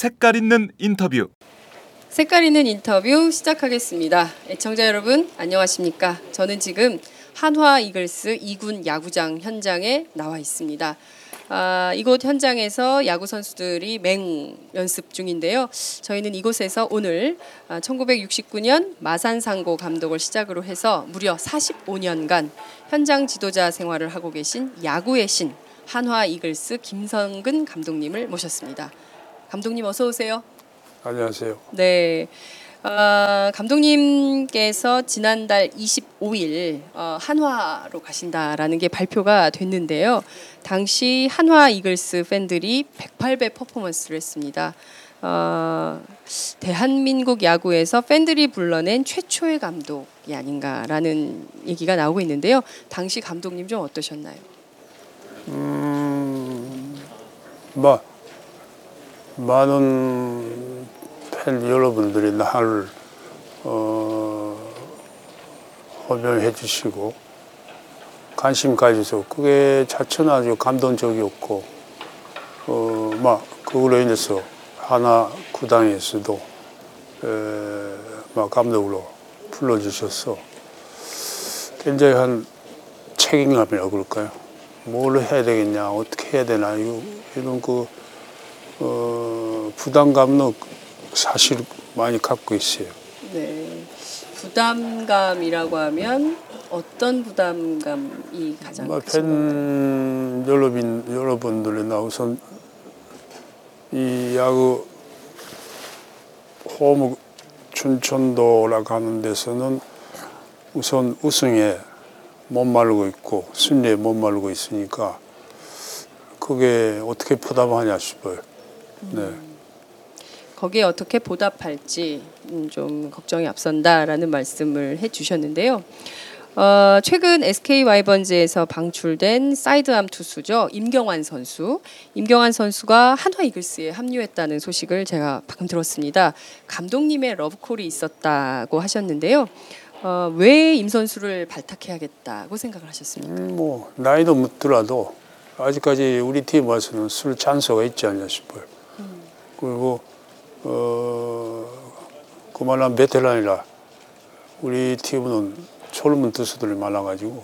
색깔 있는 인터뷰 색깔 있는 인터뷰 시작하겠습니다. 애청자 여러분 안녕하십니까? 저는 지금 한화 이글스 2군 야구장 현장에 나와 있습니다. 아, 이곳 현장에서 야구 선수들이 맹 연습 중인데요. 저희는 이곳에서 오늘 아, 1969년 마산상고 감독을 시작으로 해서 무려 45년간 현장 지도자 생활을 하고 계신 야구의 신 한화 이글스 김성근 감독님을 모셨습니다. 감독님 어서 오세요. 안녕하세요. 네. 어, 감독님께서 지난달 25일 어, 한화로 가신다라는 게 발표가 됐는데요. 당시 한화 이글스 팬들이 108배 퍼포먼스를 했습니다. 어, 대한민국 야구에서 팬들이 불러낸 최초의 감독이 아닌가라는 얘기가 나오고 있는데요. 당시 감독님 좀 어떠셨나요? 음, 마, 많은 팬 여러분들이 나를 어, 호명해 주시고 관심 가지서 그게 자체는 아주 감동적이었고 어, 막 그걸로 인해서 하나 구단에서도 에, 막 감독으로 불러주셔서 굉장히 한 책임감이라고 그럴까요? 뭘 해야 되겠냐, 어떻게 해야 되나, 이- 이런 그, 어, 부담감은 사실 많이 갖고 있어요. 네. 부담감이라고 하면 어떤 부담감이 가장 뭐? 팬 여러분, 여러분들이나 우선 이 야구 홈 춘천도라고 하는 데서는 우선 우승에 못 말고 있고 승리에 못 말고 있으니까 그게 어떻게 부담하냐 싶어요. 네. 거기에 어떻게 보답할지 음, 좀 걱정이 앞선다라는 말씀을 해주셨는데요. 어, 최근 SK 와이번즈에서 방출된 사이드암 투수죠 임경완 선수. 임경완 선수가 한화 이글스에 합류했다는 소식을 제가 방금 들었습니다. 감독님의 러브콜이 있었다고 하셨는데요. 어, 왜 임 선수를 발탁해야겠다고 생각을 하셨습니까? 음, 뭐 나이도 묻더라도 아직까지 우리 팀 와서는 술 찬스가 있지 않냐 싶어요. 그리고 어 그만한 베테랑이라 우리 팀은 젊은 투수들이 많아가지고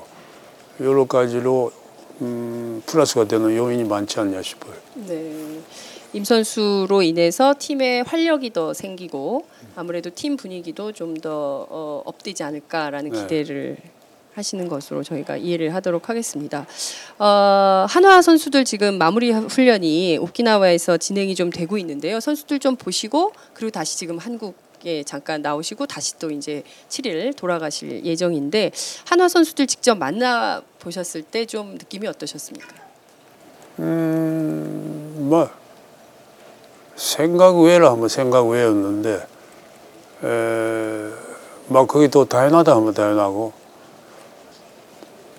여러 가지로 음, 플러스가 되는 요인이 많지 않냐 싶어요. 네. 임 선수로 인해서 팀의 활력이 더 생기고 아무래도 팀 분위기도 좀더 어, 업되지 않을까라는 네. 기대를 하시는 것으로 저희가 이해를 하도록 하겠습니다. 어, 한화 선수들 지금 마무리 훈련이 오키나와에서 진행이 좀 되고 있는데요. 선수들 좀 보시고 그리고 다시 지금 한국에 잠깐 나오시고 다시 또 이제 7일 돌아가실 예정인데 한화 선수들 직접 만나 보셨을 때 좀 느낌이 어떠셨습니까? 음, 뭐 생각 외라 하면 생각 외였는데 에, 막 거기 또 다양하다 하면 다양하고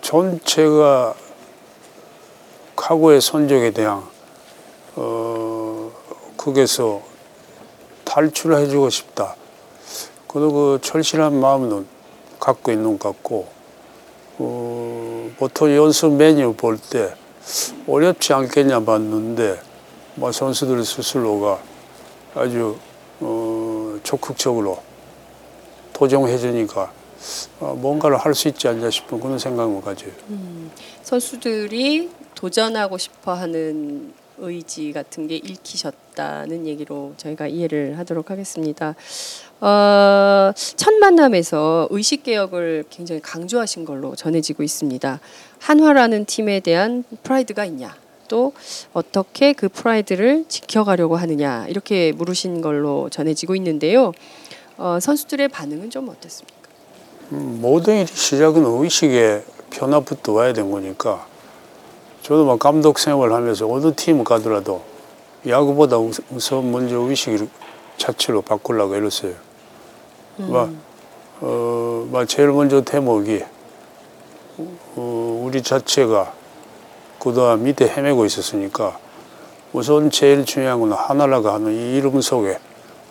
전체가 과거의 선적에 대한 어 거기서 탈출해주고 싶다. 그리고 그 철실한 마음은 갖고 있는 것 같고 어, 보통 연습 메뉴 볼 때 어렵지 않겠냐 봤는데 뭐 선수들 스스로가 아주 어, 적극적으로 도정해 주니까 어, 뭔가를 할 수 있지 않냐 싶은 그런 생각을 가져요. 선수들이 도전하고 싶어하는 의지 같은 게 읽히셨다는 얘기로 저희가 이해를 하도록 하겠습니다. 어, 첫 만남에서 의식 개혁을 굉장히 강조하신 걸로 전해지고 있습니다. 한화라는 팀에 대한 프라이드가 있냐? 또 어떻게 그 프라이드를 지켜가려고 하느냐 이렇게 물으신 걸로 전해지고 있는데요. 어, 선수들의 반응은 좀 어땠습니까? 음, 모든 일이 시작은 의식의 변화부터 와야 된 거니까 저도 막 감독 생활을 하면서 어느 팀 가더라도 야구보다 우선 먼저 의식을 자체로 바꾸려고 애렸어요. 막, 어, 막 제일 먼저 대목이 어, 우리 자체가 그동안 밑에 헤매고 있었으니까 우선 제일 중요한 건 하나라고 하는 이 이름 속에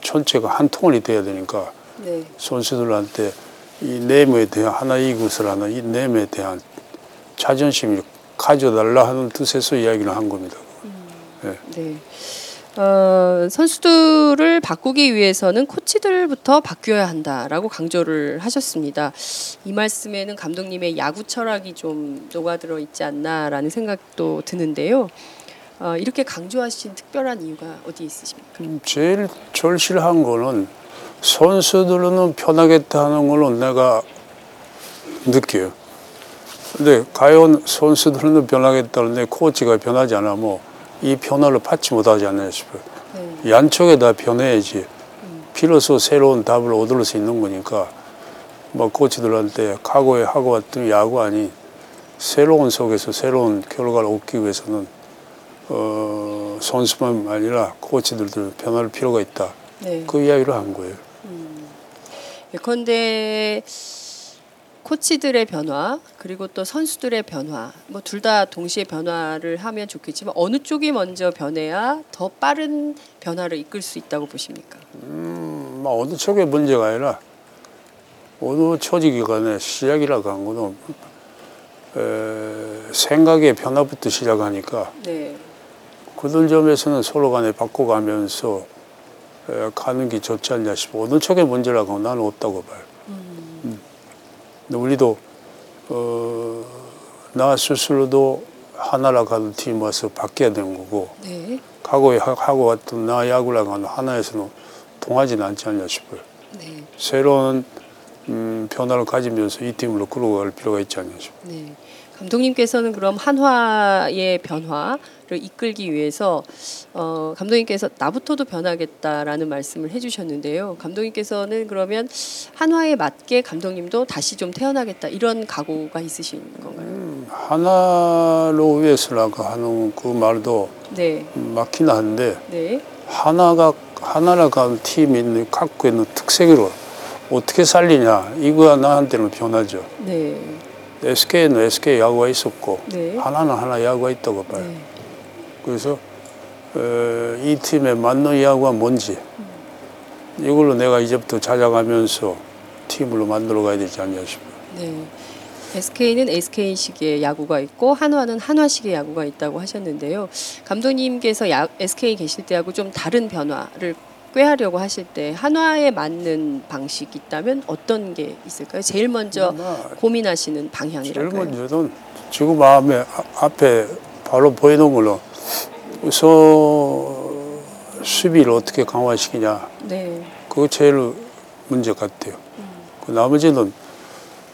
전체가 한 통일이 돼야 되니까 네. 선수들한테 이 내면에 대한 하나 이것을 하는 이 내면에 대한 자존심을 가져달라 하는 뜻에서 이야기를 한 겁니다. 네. 어, 선수들을 바꾸기 위해서는 코치들부터 바뀌어야 한다라고 강조를 하셨습니다. 이 말씀에는 감독님의 야구 철학이 좀 녹아들어 있지 않나라는 생각도 드는데요. 어, 이렇게 강조하신 특별한 이유가 어디 있으십니까? 제일 절실한 거는 선수들은 편하겠다 하는 걸로 내가 느껴요. 근데 과연 선수들은 변하겠다는데 코치가 변하지 않으면 이 변화를 받지 못하지 않나 싶어요. 네. 양쪽에 다 변해야지 비로소 새로운 답을 얻을 수 있는 거니까 뭐 코치들한테 과거에 하고 왔던 야구 아니 새로운 속에서 새로운 결과를 얻기 위해서는 어, 선수만 아니라 코치들도 변할 필요가 있다. 네. 그 이야기를 한 거예요. 예컨대 코치들의 변화 그리고 또 선수들의 변화 뭐 둘 다 동시에 변화를 하면 좋겠지만 어느 쪽이 먼저 변해야 더 빠른 변화를 이끌 수 있다고 보십니까? 음, 뭐 어느 쪽에 문제가 아니라 어느 조직이 간에 시작이라고 한 거는 에, 생각의 변화부터 시작하니까 네. 그들 점에서는 서로 간에 바꿔가면서 에, 가는 게 좋지 않냐 싶어. 어느 쪽에 문제라고 나는 없다고 봐요. 음. 근데 우리도 어, 나 스스로도 하나라고 하는 팀 와서 바뀌어야 되는 거고 네. 과거에 하- 하고 왔던 나 야구라고 하는 하나에서는 통하지는 않지 않냐 싶어요. 네. 새로운 음, 변화를 가지면서 이 팀으로 끌어갈 필요가 있지 않냐 싶어요. 네. 감독님께서는 그럼 한화의 변화를 이끌기 위해서 어, 감독님께서 나부터도 변하겠다라는 말씀을 해주셨는데요. 감독님께서는 그러면 한화에 맞게 감독님도 다시 좀 태어나겠다 이런 각오가 있으신 건가요? 음, 하나로 위해서라고 하는 그 말도 네, 맞긴 한데 네, 하나가 하나라고 하는 팀이 있는 갖고 있는 특색으로 어떻게 살리냐 이거가 나한테는 변하죠. 네, SK는 SK 야구가 있었고 네. 하나는 하나 야구가 있다고 봐요. 네. 그래서 어, 이 팀에 맞는 야구가 뭔지 이걸로 내가 이제부터 찾아가면서 팀으로 만들어 가야 되지 않냐 싶어요. 네. SK는 SK식의 야구가 있고 한화는 한화식의 야구가 있다고 하셨는데요. 감독님께서 야, SK 계실 때하고 좀 다른 변화를 꾀하려고 하실 때 한화에 맞는 방식이 있다면 어떤 게 있을까요? 제일 먼저 고민하시는 제일 방향이랄까요? 먼저는 지금 마음에 아- 앞에 바로 보이는 걸로 우선 수비를 어떻게 강화시키냐 네, 그거 제일 문제 같아요. 그 나머지는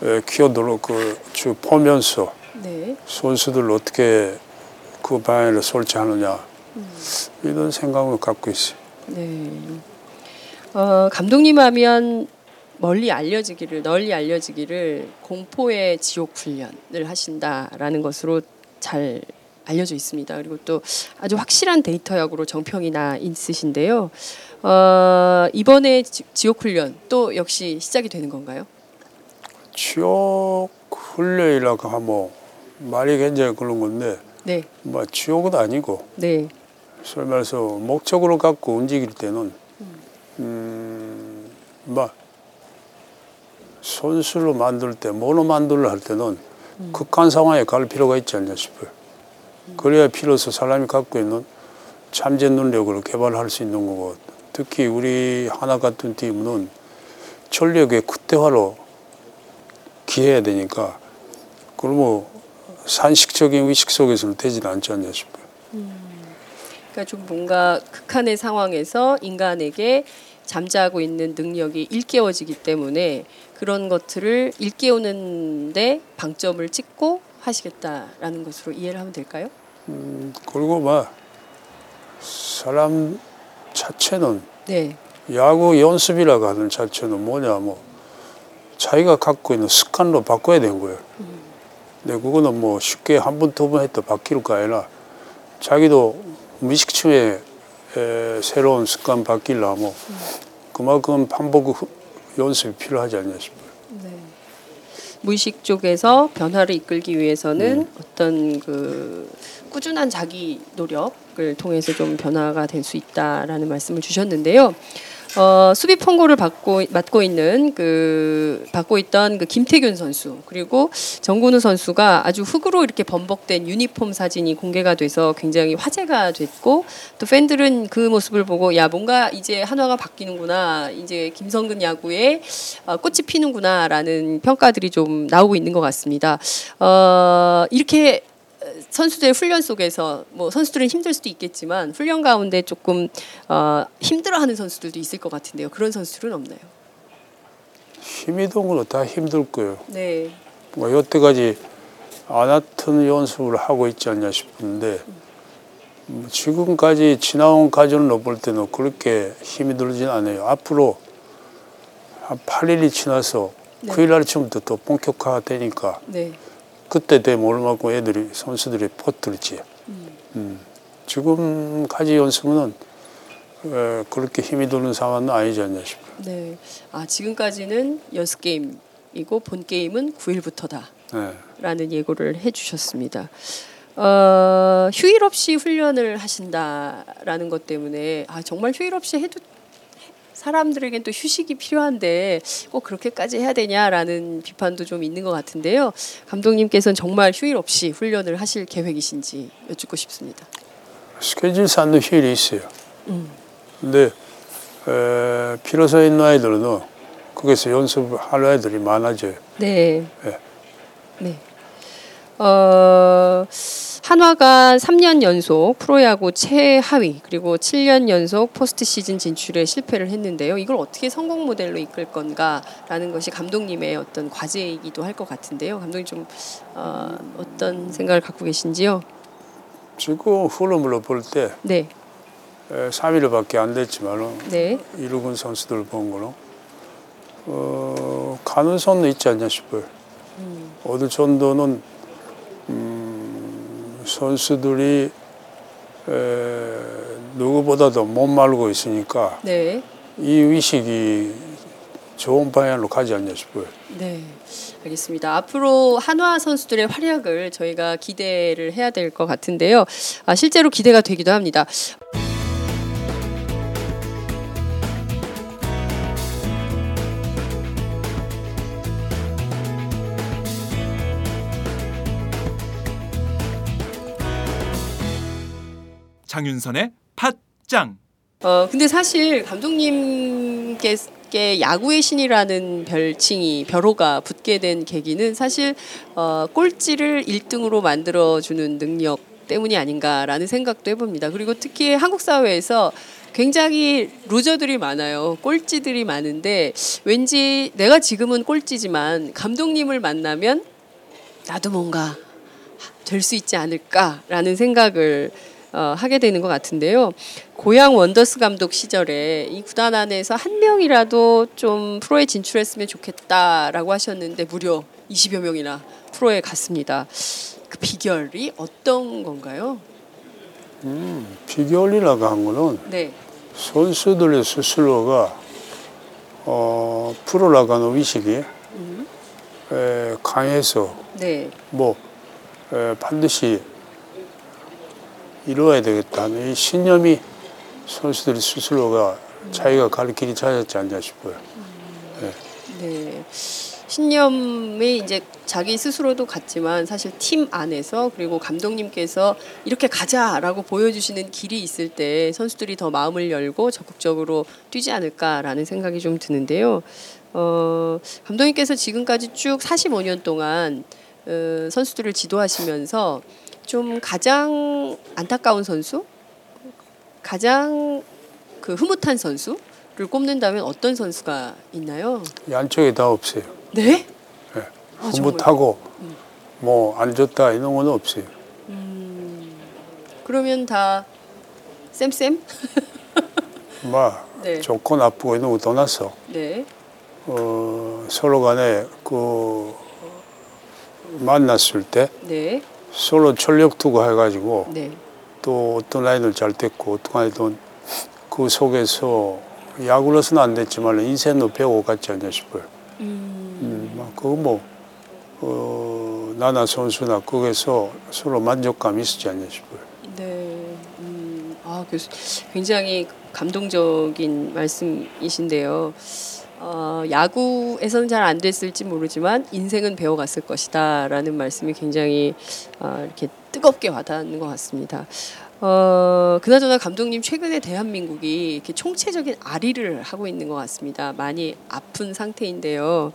에, 키워들어 그쭉 보면서 네, 선수들 어떻게 그 방향을 설치하느냐 이런 생각을 갖고 있어요. 네. 어, 감독님 하면 멀리 알려지기를 널리 알려지기를 공포의 지옥 훈련을 하신다라는 것으로 잘 알려져 있습니다. 그리고 또 아주 확실한 데이터약으로 정평이 나 있으신데요. 어, 이번에 지- 지옥 훈련 또 역시 시작이 되는 건가요? 지옥 훈련이라고 하면 말이 굉장히 그런 건데 네, 뭐 지옥은 아니고 네, 소위 말해서 목적으로 갖고 움직일 때는 음, 뭐 선수로 만들 때 모노 만들을 할 때는 극한 상황에 갈 필요가 있지 않냐 싶어요. 그래야 비로소 사람이 갖고 있는 참전 능력을 개발할 수 있는 거고 특히 우리 하나 같은 팀은 전력의 극대화로 기해야 되니까 그러면 산식적인 의식 속에서는 되지는 않지 않냐 싶어요. 그러니까 좀 뭔가 극한의 상황에서 인간에게 잠자고 있는 능력이 일깨워지기 때문에 그런 것들을 일깨우는데 방점을 찍고 하시겠다라는 것으로 이해를 하면 될까요? 그리고 막 사람 자체는 네, 야구 연습이라고 하는 자체는 뭐냐 뭐 자기가 갖고 있는 습관로 바꿔야 되는 거예요. 근데 그거는 뭐 쉽게 한 번 두 번 했다 바뀔 거 아니라 자기도 무의식층에 에, 새로운 습관 바뀌려면 그만큼 반복 후- 연습이 필요하지 않냐 싶어요. 무의식 쪽에서 변화를 이끌기 위해서는 어떤 그 꾸준한 자기 노력을 통해서 좀 변화가 될 수 있다라는 말씀을 주셨는데요. 어, 수비 펑고를 받고 맡고 있는 그 받고 있던 그 김태균 선수 그리고 정근우 선수가 아주 흙으로 이렇게 범벅된 유니폼 사진이 공개가 돼서 굉장히 화제가 됐고 또 팬들은 그 모습을 보고 야 뭔가 이제 한화가 바뀌는구나 이제 김성근 야구에 어, 꽃이 피는구나라는 평가들이 좀 나오고 있는 것 같습니다. 어, 이렇게 선수들의 훈련 속에서 뭐 선수들은 힘들 수도 있겠지만 훈련 가운데 조금 어, 힘들어하는 선수들도 있을 것 같은데요. 그런 선수들은 없나요? 힘이 든 거는 다 힘들 거예요. 네, 뭐 여태까지 안 같은 연습을 하고 있지 않냐 싶은데 뭐 지금까지 지나온 과정을 볼 때는 그렇게 힘이 들진 않아요. 앞으로 한 8일이 지나서 네. 9일 아침부터 더 본격화되니까 네, 그때 되면 얼마큼 애들이 선수들이 퍼뜨리지. 음. 지금까지 연습은 에, 그렇게 힘이 드는 상황은 아니지 않냐 싶어요. 네. 아 지금까지는 연습 게임이고 본 게임은 9일부터다. 네. 라는 예고를 해주셨습니다. 어, 휴일 없이 훈련을 하신다라는 것 때문에 아 정말 휴일 없이 해도 사람들에겐 또 휴식이 필요한데 꼭 그렇게까지 해야 되냐라는 비판도 좀 있는 것 같은데요. 감독님께서는 정말 휴일 없이 훈련을 하실 계획이신지 여쭙고 싶습니다. 스케줄상도 휴일이 있어요. 근데 에, 필요서 있는 아이들은 거기서 연습할 아이들이 많아져요. 네. 네. 네. 어, 한화가 3년 연속 프로야구 최하위 그리고 7년 연속 포스트 시즌 진출에 실패를 했는데요. 이걸 어떻게 성공 모델로 이끌 건가라는 것이 감독님의 어떤 과제이기도 할 것 같은데요. 감독님 좀 어, 어떤 생각을 갖고 계신지요? 지금 흐름으로 볼 때 네, 3일밖에 안 됐지만 네, 이루군 선수들 본 거는 어, 가능성은 있지 않냐 싶어요. 어느 정도는 음, 선수들이 에, 누구보다도 못 말고 있으니까 네, 이 의식이 좋은 방향으로 가지 않냐 싶어요. 네. 알겠습니다. 앞으로 한화 선수들의 활약을 저희가 기대를 해야 될 것 같은데요. 아, 실제로 기대가 되기도 합니다. 장윤선의 팟짱 어 근데 사실 감독님께 야구의 신이라는 별칭이 벼로가 붙게 된 계기는 사실 어 꼴찌를 1등으로 만들어 주는 능력 때문이 아닌가라는 생각도 해봅니다. 그리고 특히 한국 사회에서 굉장히 루저들이 많아요. 꼴찌들이 많은데 왠지 내가 지금은 꼴찌지만 감독님을 만나면 나도 뭔가 될 수 있지 않을까라는 생각을 어, 하게 되는 것 같은데요. 고양 원더스 감독 시절에 이 구단 안에서 한 명이라도 좀 프로에 진출했으면 좋겠다라고 하셨는데 무려 20여 명이나 프로에 갔습니다. 그 비결이 어떤 건가요? 비결이라고 한 거는 네, 선수들의 스스로가 어, 프로라고 하는 의식이 에, 강해서 네, 뭐 에, 반드시 이루어야 되겠다는 이 신념이 선수들이 스스로가 자기가 갈 길이 찾았지 않냐 싶어요. 네. 신념이 이제 자기 스스로도 같지만 사실 팀 안에서 그리고 감독님께서 이렇게 가자라고 보여주시는 길이 있을 때 선수들이 더 마음을 열고 적극적으로 뛰지 않을까라는 생각이 좀 드는데요. 어, 감독님께서 지금까지 쭉 45년 동안 어, 선수들을 지도하시면서 좀 가장 안타까운 선수, 가장 그 흐뭇한 선수를 꼽는다면 어떤 선수가 있나요? 양쪽에 다 없어요. 네? 예. 아, 흐뭇하고 뭐안 좋다 이런 건 없어요. 그러면 다 쌤쌤? 막 네. 좋고 나쁘고 이런 거 떠나서 네. 어, 서로 간에 그 만났을 때 네. 서로 전력 투구 해가지고 네. 또 어떤 아이들 잘 됐고 어떤 아이들은 그 속에서 야구로서는 안 됐지만 인생도 배우고 갔지 않냐 싶어요. 음, 막 그거 뭐 어, 나나 선수나 거기서 서로 만족감 있었지 않냐 싶어요. 네. 음, 아, 교수 굉장히 감동적인 말씀이신데요. 어, 야구에서는 잘 안 됐을지 모르지만 인생은 배워갔을 것이다라는 말씀이 굉장히 어, 이렇게 뜨겁게 와닿는 것 같습니다. 어, 그나저나 감독님 최근에 대한민국이 이렇게 총체적인 아리를 하고 있는 것 같습니다. 많이 아픈 상태인데요.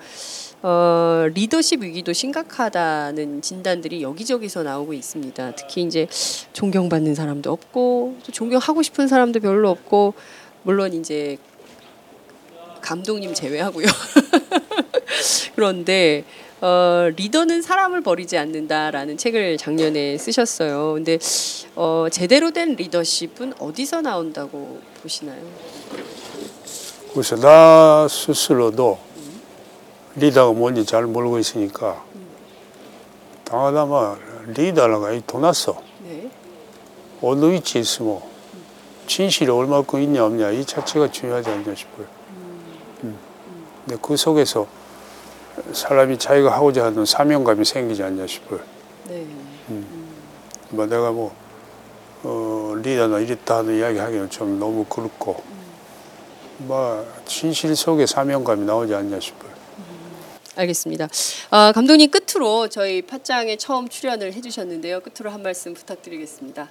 어, 리더십 위기도 심각하다는 진단들이 여기저기서 나오고 있습니다. 특히 이제 존경받는 사람도 없고 또 존경하고 싶은 사람도 별로 없고 물론 이제 감독님 제외하고요. 그런데 어, 리더는 사람을 버리지 않는다라는 책을 작년에 쓰셨어요. 근데 어, 제대로 된 리더십은 어디서 나온다고 보시나요? 그래서 나 스스로도 리더가 뭔지 잘 모르고 있으니까 당하다마 리더라가 이 도났어. 네. 어느 위치에 있으면 진실이 얼마큼 있냐 없냐 이 자체가 중요하지 않냐 싶어요. 음. 근데 그 속에서 사람이 자기가 하고자 하는 사명감이 생기지 않냐 싶어요. 네. 뭐 내가 뭐 어, 리더나 이랬다 하는 이야기 하기는 좀 너무 그렇고 뭐 진실 속에 사명감이 나오지 않냐 싶어요. 알겠습니다. 아, 감독님 끝으로 저희 팟짱에 처음 출연을 해주셨는데요. 끝으로 한 말씀 부탁드리겠습니다.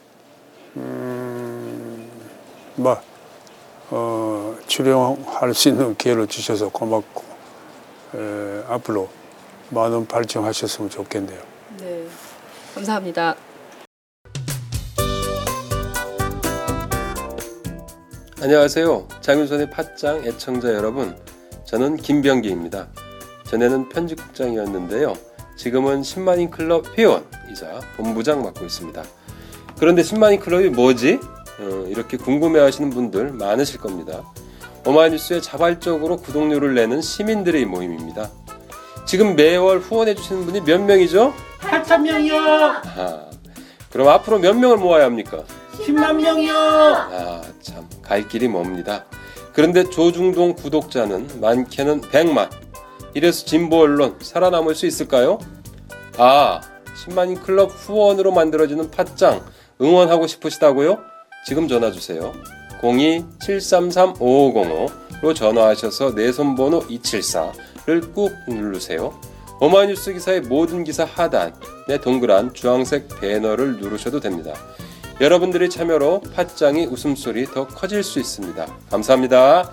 뭐 어, 출연할 수 있는 기회를 주셔서 고맙고 에, 앞으로 많은 발전하셨으면 좋겠네요. 네, 감사합니다. 안녕하세요. 장윤선의 팟짱 애청자 여러분. 저는 김병기입니다. 전에는 편집국장이었는데요. 지금은 10만인 클럽 회원이자 본부장 맡고 있습니다. 그런데 10만인 클럽이 뭐지? 어, 이렇게 궁금해 하시는 분들 많으실 겁니다. 오마이뉴스에 자발적으로 구독료를 내는 시민들의 모임입니다. 지금 매월 후원해주시는 분이 몇 명이죠? 8천 명이요. 아, 그럼 앞으로 몇 명을 모아야 합니까? 10만 명이요. 아, 참, 갈 길이 멉니다. 그런데 조중동 구독자는 많게는 100만. 이래서 진보 언론 살아남을 수 있을까요? 아, 10만인 클럽 후원으로 만들어지는 팟짱 응원하고 싶으시다고요? 지금 전화 주세요. 02-733-5505로 전화하셔서 내 손번호 274를 꾹 누르세요. 오마이뉴스 기사의 모든 기사 하단에 동그란 주황색 배너를 누르셔도 됩니다. 여러분들의 참여로 팟짱이 웃음소리 더 커질 수 있습니다. 감사합니다.